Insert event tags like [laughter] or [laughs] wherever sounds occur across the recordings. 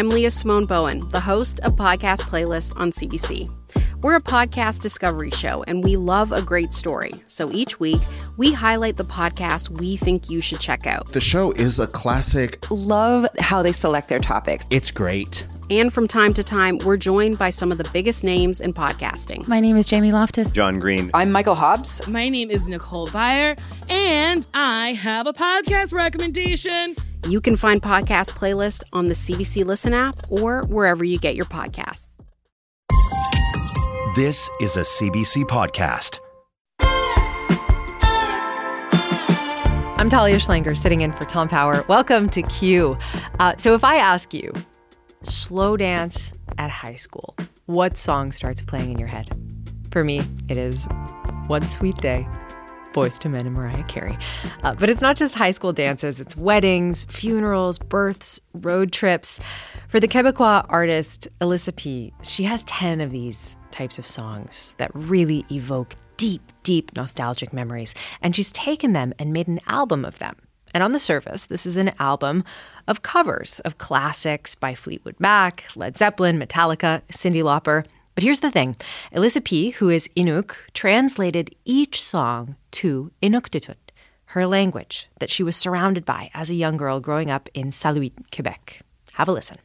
I'm Leah Simone Bowen, the host of Podcast Playlist on CBC. We're a podcast discovery show and we love a great story. So each week, we highlight the podcast we think you should check out. The show is a classic. Love how they select their topics. It's great. And from time to time, we're joined by some of the biggest names in podcasting. My name is Jamie Loftus. John Green. I'm Michael Hobbs. My name is Nicole Byer, and I have a podcast recommendation. You can find Podcast Playlist on the CBC Listen app or wherever you get your podcasts. This is a CBC podcast. I'm Talia Schlanger, sitting in for Tom Power. Welcome to Q. Uh, so, if I ask you, slow dance at high school, what song starts playing in your head? For me, it is One Sweet Day. Boyz II Men and Mariah Carey. Uh, but it's not just high school dances, it's weddings, funerals, births, road trips. For the Quebecois artist Elisapie., she has 10 of these types of songs that really evoke deep, deep nostalgic memories. And she's taken them and made an album of them. And on the surface, this is an album of covers of classics by Fleetwood Mac, Led Zeppelin, Metallica, Cyndi Lauper. But here's the thing Elisapie., who is Inuk, translated each song to Inuktitut, her language that she was surrounded by as a young girl growing up in Salluit, Quebec. Have a listen.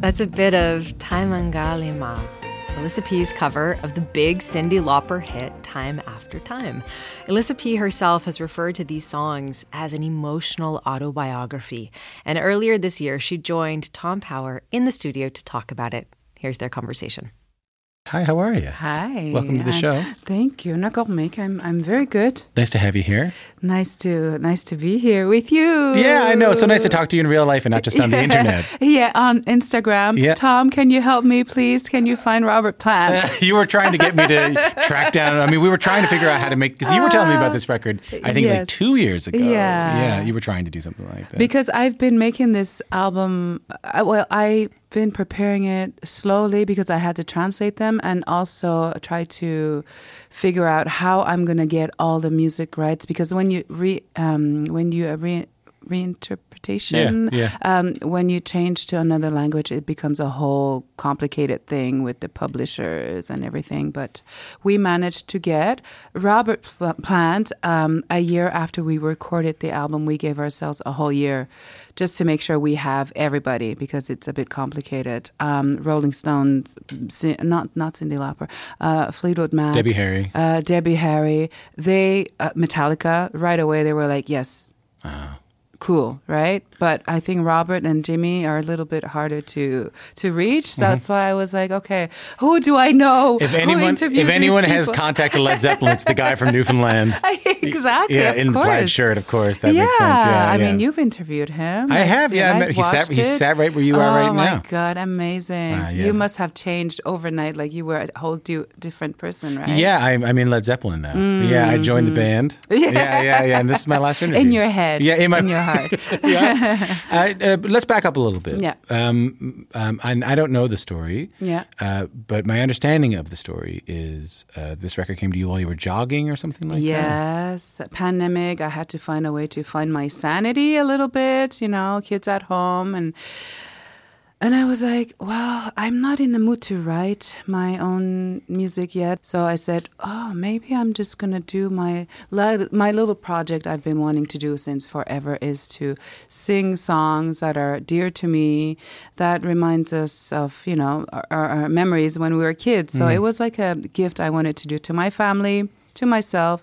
That's a bit of Taimangalimaaq, Elissa P's cover of the big Cyndi Lauper hit Time After Time. Elisapie herself has referred to these songs as an emotional autobiography. And earlier this year, she joined Tom Power in the studio to talk about it. Here's their conversation. Hi, how are you? Hi. Welcome to the I'm- show. Thank you. Nakurmiik. I'm I'm very good. Nice to have you here. Nice to nice to be here with you. Yeah, I know. It's so nice to talk to you in real life and not just on the [laughs] internet. Yeah, on Instagram. Yeah. Tom, can you help me, please? Can you find Robert Plant? you were trying to get me to [laughs] track down. I mean, we were trying to figure out how to make because you were telling me about this record. I think like two years ago. Yeah. yeah. You were trying to do something like that. because I've been making this album. uh, Well, I've been preparing it slowly because I had to translate them and also try to figure out how I'm to get all the music rights. Because when you re um, when you uh, re reinterpretation, Yeah, Um, when you change to another language, it becomes a whole complicated thing with the publishers and everything. But we managed to get Robert Plant um, a year after we recorded the album. We gave ourselves a whole year just to make sure we have everybody because it's a bit complicated. Um, Rolling Stones, not not Cyndi Lauper, uh, Fleetwood Mac, Debbie Harry. uh, Debbie Harry. They uh, Metallica right away. They were like, yes, cool, right? But I think Robert and Jimmy are a little bit harder to to reach. That's why I was like, okay, who do I know? Mm-hmm. if anyone, if anyone has contacted Led Zeppelin, it's the guy from [laughs] Newfoundland. [laughs] exactly, Yeah, of in the course. plaid shirt, of course. That yeah, makes sense. Yeah, I yeah. mean, you've interviewed him. I I've yeah, I met- he sat- he sat right where you are right now. oh my god, amazing! Ah, yeah. You must have changed overnight. Like you were a whole different person, right? Yeah, I'm, I'm in Led Zeppelin now. Yeah, I joined the band. [laughs] Yeah, yeah, yeah. And this is my last interview. In your head, Yeah, in my in your heart. [laughs] yeah. [laughs] Uh, uh, let's back up a little bit. Yeah. Um, um, and I don't know the story. Yeah. Uh, but my understanding of the story is uh, this record came to you while you were jogging or something like that. Yes, pandemic. I had to find a way to find my sanity a little bit. You know, kids at home, and and I was like, well, I'm not in the mood to write my own music yet. So I said, oh, maybe I'm just gonna do my li- my little project I've been wanting to do since forever is to sing songs that are dear to me, that reminds us of you know our, our, our memories when we were kids. So mm. it was like a gift I wanted to do to my family, to myself.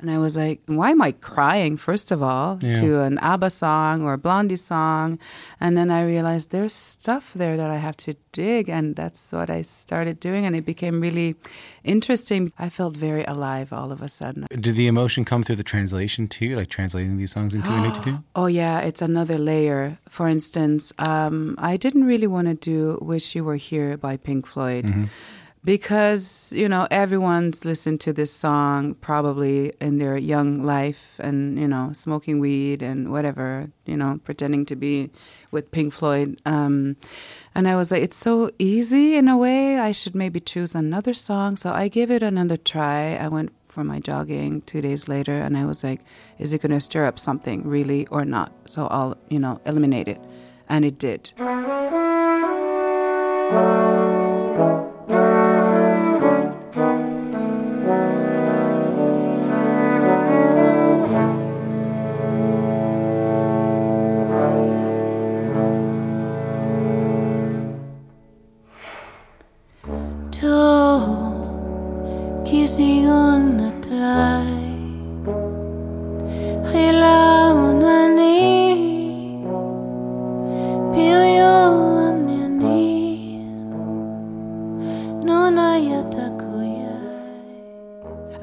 And I was like, why am I crying, first of all, Yeah. to an ABBA song or a Blondie song? And then I realized there's stuff there that I have to dig. And that's what I started doing. And it became really interesting. I felt very alive all of a sudden. Did the emotion come through the translation too, like translating these songs into Inuktitut? [gasps] Oh, yeah, it's another layer. For instance, um, I didn't really want to do Wish You Were Here by Pink Floyd. Because you know everyone's listened to this song probably in their young life and you know smoking weed and whatever you know pretending to be with pink floyd. Um, and i was like it's so easy in a way. I should maybe choose another song. So i gave it another try. I went for my jogging two days later and i was like is it going to stir up something really or not? So i'll you know eliminate it. And it did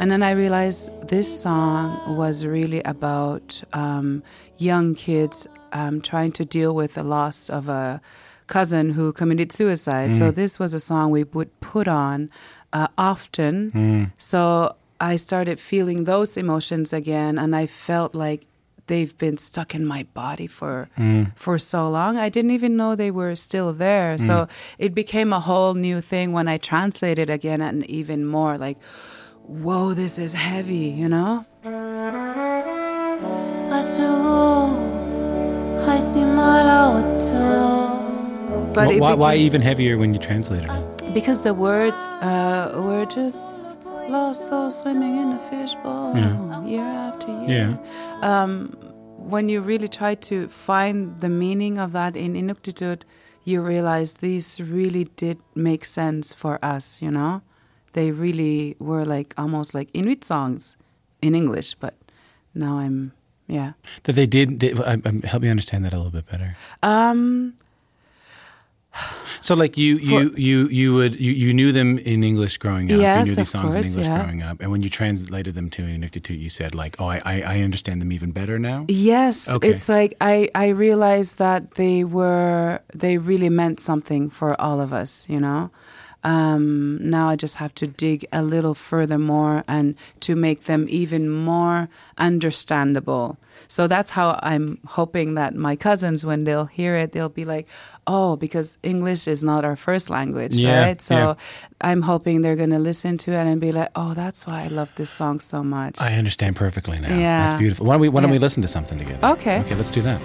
And then I realized this song was really about um, young kids um, trying to deal with the loss of a cousin who committed suicide. So this was a song we would put on uh, often. So I started feeling those emotions again, and I felt like they've been stuck in my body for for so long. I didn't even know they were still there. So it became a whole new thing when I translated again, and even more like whoa, this is heavy, you know? Asuo Haisi malawato But Wh- it why, why even heavier when you translated it? Because the words uh, were just lost souls swimming in a fishbowl year after year. Yeah. Um, when you really try to find the meaning of that in Inuktitut, you realize these really did make sense for us, you know? They really were like almost like Inuit songs in English, but now I'm, yeah. That they did. They, um, um, help me understand that a little bit better. Um, So, like you, you, you, you would you, you knew them in English growing up. Yes, you knew these of songs course, in English yeah. growing up, and when you translated them to Inuktitut, you said like, "Oh, I, I, I understand them even better now." Yes, Okay. it's like I I realized that they were they really meant something for all of us, you know. Um, now I just have to dig a little further more and to make them even more understandable. So that's how I'm hoping that my cousins, when they'll hear it, they'll be like, "Oh, because English is not our first language, Yeah, right?" So yeah. I'm hoping they're gonna listen to it and be like, "Oh, that's why I love this song so much." I understand perfectly now. Yeah. That's beautiful. Why don't we Why don't Yeah. we listen to something together? Okay. Okay, let's do that.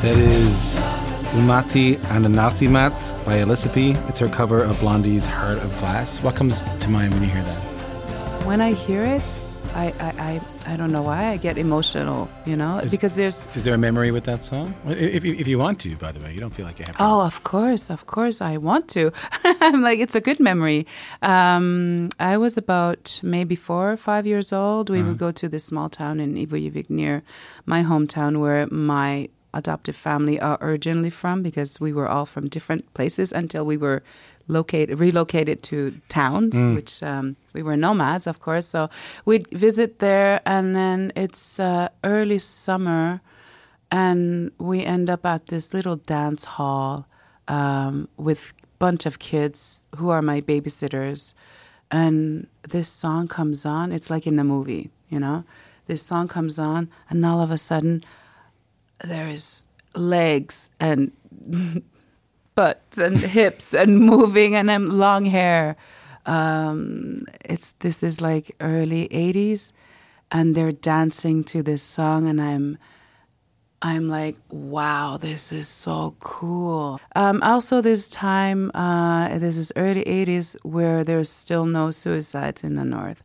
That is Uummati Attanarsimat by Elisapie. It's her cover of Blondie's Heart of Glass. What comes to mind when you hear that? when I hear it, I, I, I, I don't know why I get emotional, you know, Is- because there's. Is there a memory with that song? If, if, if you want to, by the way, you don't feel like you have to. Oh, of course, of course, I want to. [laughs] I'm like, it's a good memory. Um, I was about maybe four or five years old. We would go to this small town in Ivujivik near my hometown where my adoptive family are originally from because we were all from different places until we were located relocated to towns which um, we were nomads of course. So we'd visit there and then it's uh, early summer and we end up at this little dance hall um, with bunch of kids who are my babysitters. And this song comes on it's like in a movie you know? This song comes on and all of a sudden there is legs and [laughs] butts and [laughs] hips and moving and I'm long hair. Um, it's this is like early '80s, and they're dancing to this song, and I'm. I'm like, wow, this is so cool. Um, also, this time, uh, this is early 80s where there's still no suicides in the North,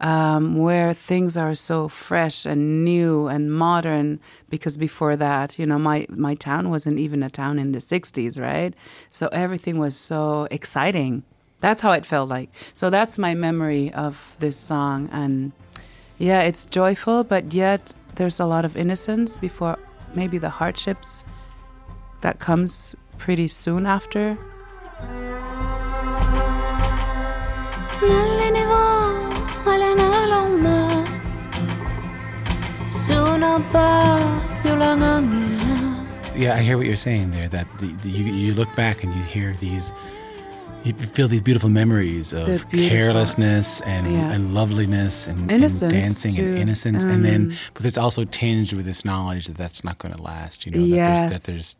um, where things are so fresh and new and modern. Because before that, you know, my, my town wasn't even a town in the 60s, right? So everything was so exciting. That's how it felt like. So that's my memory of this song. And yeah, it's joyful, but yet there's a lot of innocence before maybe the hardships that comes pretty soon after. nalinigo alanaloma suna pa yulangangila Yeah, I hear what you're saying there. That the, the, you you look back and you hear these, you feel these beautiful memories of beautiful. carelessness and, Yeah. and loveliness and, and dancing and too. innocence, and then Um, but it's also tinged with this knowledge that that's not going to last. You know, that there's, that there's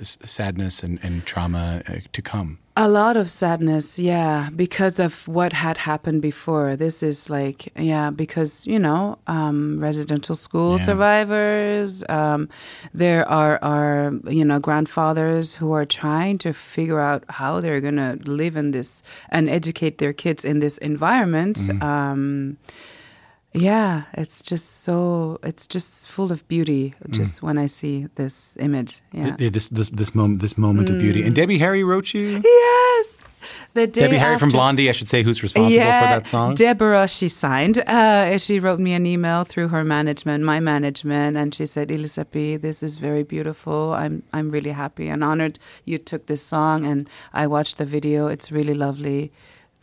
sadness and, and trauma uh, to come. A lot of sadness, yeah, because of what had happened before. This is like, yeah, because, you know, um, residential school Yeah. survivors, um, there are, are, you know, grandfathers who are trying to figure out how they're going to live in this and educate their kids in this environment. Um, yeah, it's just so, it's just full of beauty just when I see this image. Yeah. Th- This this this moment this moment of beauty. And Debbie Harry wrote you. Yes. The day Debbie Harry from Blondie, I should say, who's responsible for that song. Deborah, she signed. Uh, she wrote me an email through her management, my management, and she said, Elisapie, this is very beautiful. I'm I'm really happy and honored you took this song and I watched the video. It's really lovely.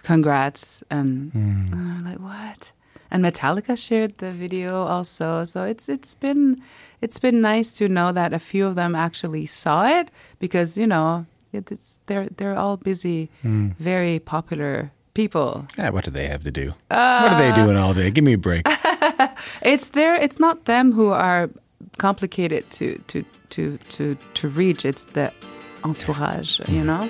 Congrats. And, Hmm. and I'm like, what? And Metallica shared the video also. So it's it's been it's been nice to know that a few of them actually saw it because, you know, it's, they're they're all busy, Hmm. very popular people. Yeah, what do they have to do? what are they doing all day? Give me a break. [laughs] It's there. It's not them who are complicated to to to to to reach. It's the entourage. You know.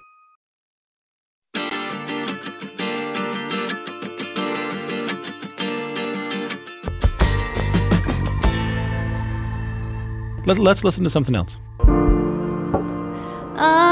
Let, let's listen to something else. ang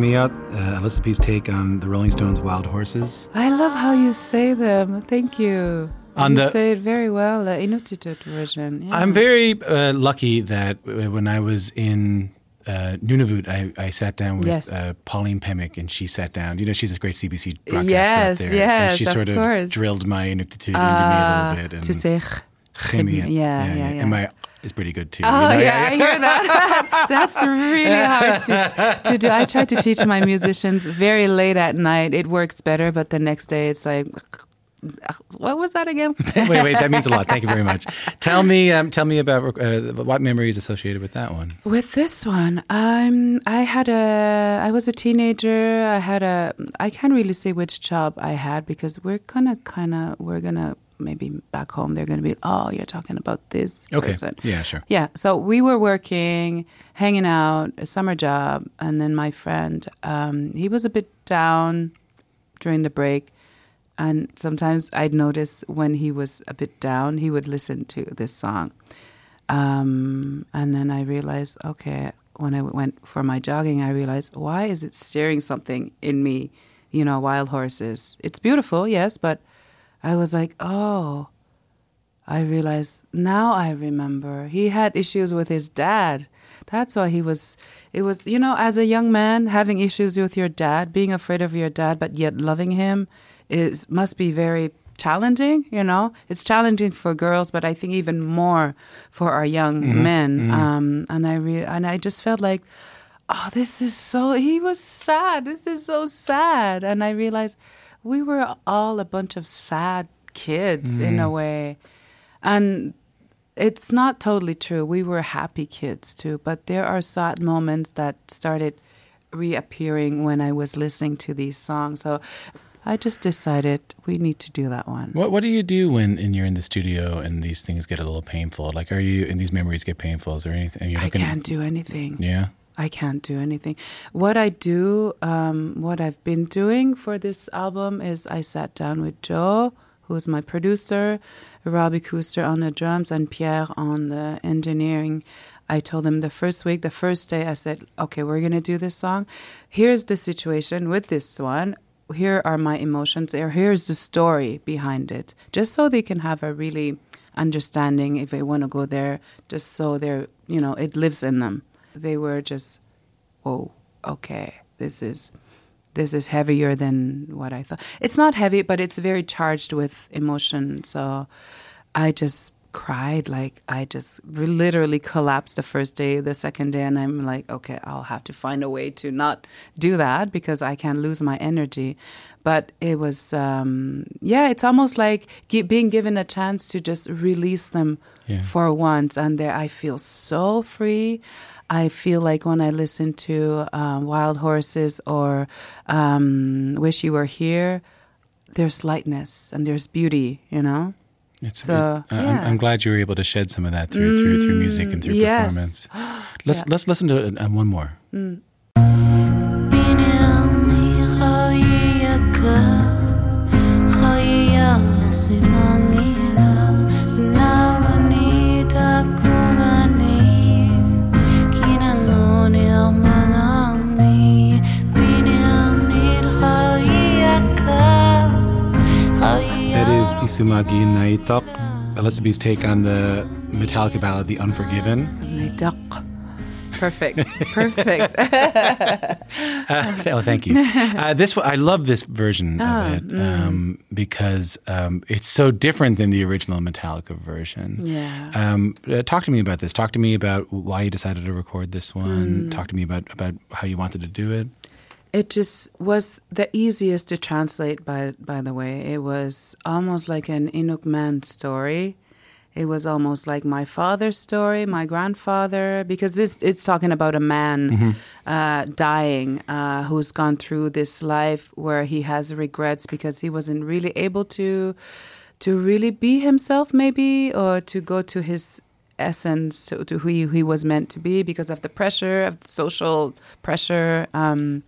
That's Chemiyat, uh, Elisapie's take on the Rolling Stones' Wild Horses. I love how you say them. Thank you. On you the- say it very well. The Inuktitut version. Yeah. I'm very uh, lucky that uh, when I was in uh, Nunavut, I, I sat down with Yes. uh, Pauline Pemik, and she sat down. You know, she's a great CBC broadcaster Yes, up there. yes, and she of sort of course. drilled my Inuktitut into Ah, me a little bit. And to say Chemiyat. Yeah, yeah, yeah. And my is pretty good too. Oh you know? yeah, I hear that. [laughs] That's really hard to, to do. I try to teach my musicians very late at night. It works better, but the next day it's like, [laughs] what was that again? [laughs] wait, wait, that means a lot. Thank you very much. Tell me, um, tell me about uh, what memories associated with that one. With this one, um, I had a, I was a teenager. I had a, I can't really say which job I had because we're gonna kind of, we're gonna maybe back home they're gonna be, oh, you're talking about this Okay. person. Yeah, sure. Yeah. So we were working, hanging out, a summer job, and then my friend, um, he was a bit down during the break. And sometimes I'd notice when he was a bit down, he would listen to this song. Um, and then I realized, okay, when I went for my jogging, I realized, why is it stirring something in me? You know, wild horses. It's beautiful, yes, but I was like, oh, I realized now I remember he had issues with his dad. That's why he was, it was, you know, as a young man, having issues with your dad, being afraid of your dad, but yet loving him is, must be very challenging. You know, it's challenging for girls, but I think even more for our young Mm-hmm. men. Um, and I re- and I just felt like, oh, this is so. He was sad. This is so sad. And I realized we were all a bunch of sad kids in Mm. a way, and it's not totally true. We were happy kids too, but there are sad moments that started reappearing when I was listening to these songs. So I just decided we need to do that one. What What do you do when and you're in the studio and these things get a little painful? Like, are you and these memories get painful? Is there anything? and You're I looking, can't do anything. Yeah. I can't do anything. What I do, um, what I've been doing for this album is I sat down with Joe, who's my producer, Robbie Kuster on the drums, and Pierre on the engineering. I told him the first week, the first day, I said, okay, we're going to do this song. Here's the situation with this one. Here are my emotions, or here's the story behind it, just so they can have a really understanding if they want to go there, just so they're, you know, it lives in them they were just oh okay this is this is heavier than what i thought. It's not heavy but it's very charged with emotion. So i just cried like i just literally collapsed the first day the second day and i'm like okay i'll have to find a way to not do that because i can't lose my energy. But it was um, yeah it's almost like gi- being given a chance to just release them Yeah. for once and there i feel so free i feel like when i listen to um, wild horses or um, wish you were here there's lightness and there's beauty you know It's. So, it- I- I'm. I'm glad you were able to shed some of that through through through music and through Mm, yes. performance. [gasps] Let's let's listen to it, uh, one more. That is Isumagi Naitok, Elisapie's take on the Metallica ballad "The Unforgiven." [laughs] perfect perfect [laughs] Uh, oh, thank you. [laughs] Uh, this I love this version Ah, of it mm. um, because um, it's so different than the original Metallica version. Yeah. Um, uh, talk to me about this. Talk to me about why you decided to record this one. Mm. Talk to me about about how you wanted to do it. It just was the easiest to translate. By by the way, it was almost like an Inuk man story. It was almost like my father's story, my grandfather, because it's it's talking about a man uh, dying uh, who's gone through this life where he has regrets because he wasn't really able to to really be himself, maybe, or to go to his essence to, to who he, he was meant to be because of the pressure of the social pressure. Um,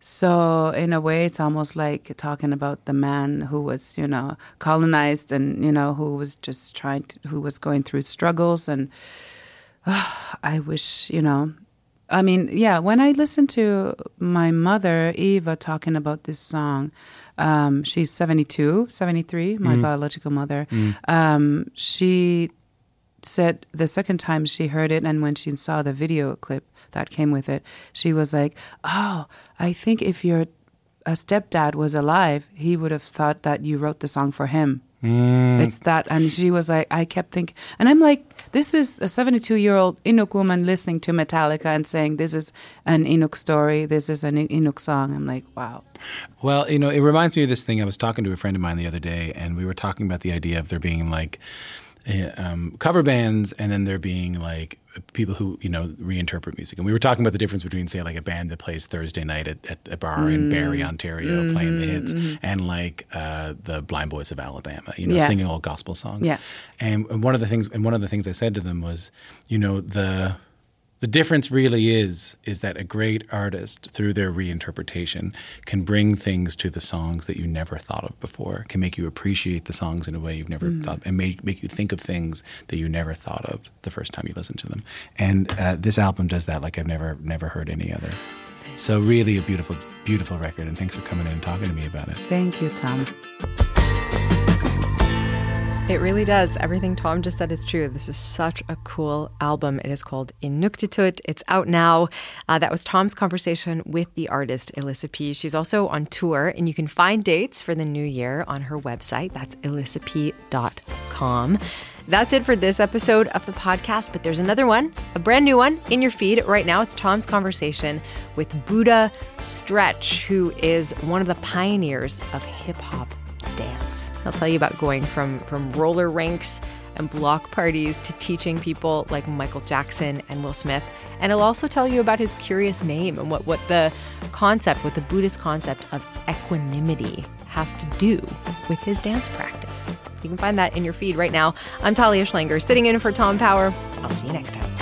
so in a way, it's almost like talking about the man who was, you know, colonized and you know who was just trying to, who was going through struggles and. [sighs] I wish, you know, I mean, yeah, when I listen to my mother, Eva, talking about this song, um, she's 72, 73, my Mhm. biological mother. Mm. Um, she said the second time she heard it and when she saw the video clip that came with it, she was like, Oh, I think if your a stepdad was alive, he would have thought that you wrote the song for him. Mm. It's that. And she was like, I kept thinking, and I'm like, this is a 72 year old Inuk woman listening to Metallica and saying, this is an Inuk story, this is an Inuk song. I'm like, wow. Well, you know, it reminds me of this thing. I was talking to a friend of mine the other day, and we were talking about the idea of there being like um, cover bands, and then there being like people who you know reinterpret music. And we were talking about the difference between, say, like a band that plays Thursday night at, at a bar in Mm. Barrie, Ontario, playing the hits, mhm. and like uh, the Blind Boys of Alabama, you know, Yeah. singing old gospel songs. Yeah. And and one of the things, and one of the things I said to them was, you know, the the difference really is is that a great artist through their reinterpretation can bring things to the songs that you never thought of before can make you appreciate the songs in a way you've never Mm. thought and make, make you think of things that you never thought of the first time you listened to them and uh, this album does that like i've never never heard any other so really a beautiful beautiful record and thanks for coming in and talking to me about it Thank you, Tom. It really does. Everything Tom just said is true. This is such a cool album. It is called Inuktitut. It's out now. Uh, that was Tom's conversation with the artist Elisapie. She's also on tour, and you can find dates for the new year on her website. That's elisapie.com. That's it for this episode of the podcast, but there's another one, a brand new one in your feed right now. It's Tom's conversation with Buddha Stretch, who is one of the pioneers of hip hop dance. I'll tell you about going from from roller rinks and block parties to teaching people like Michael Jackson and Will Smith. And he'll also tell you about his curious name and what, what the concept, what the Buddhist concept of equanimity has to do with his dance practice. You can find that in your feed right now. I'm Talia Schlanger, sitting in for Tom Power. I'll see you next time.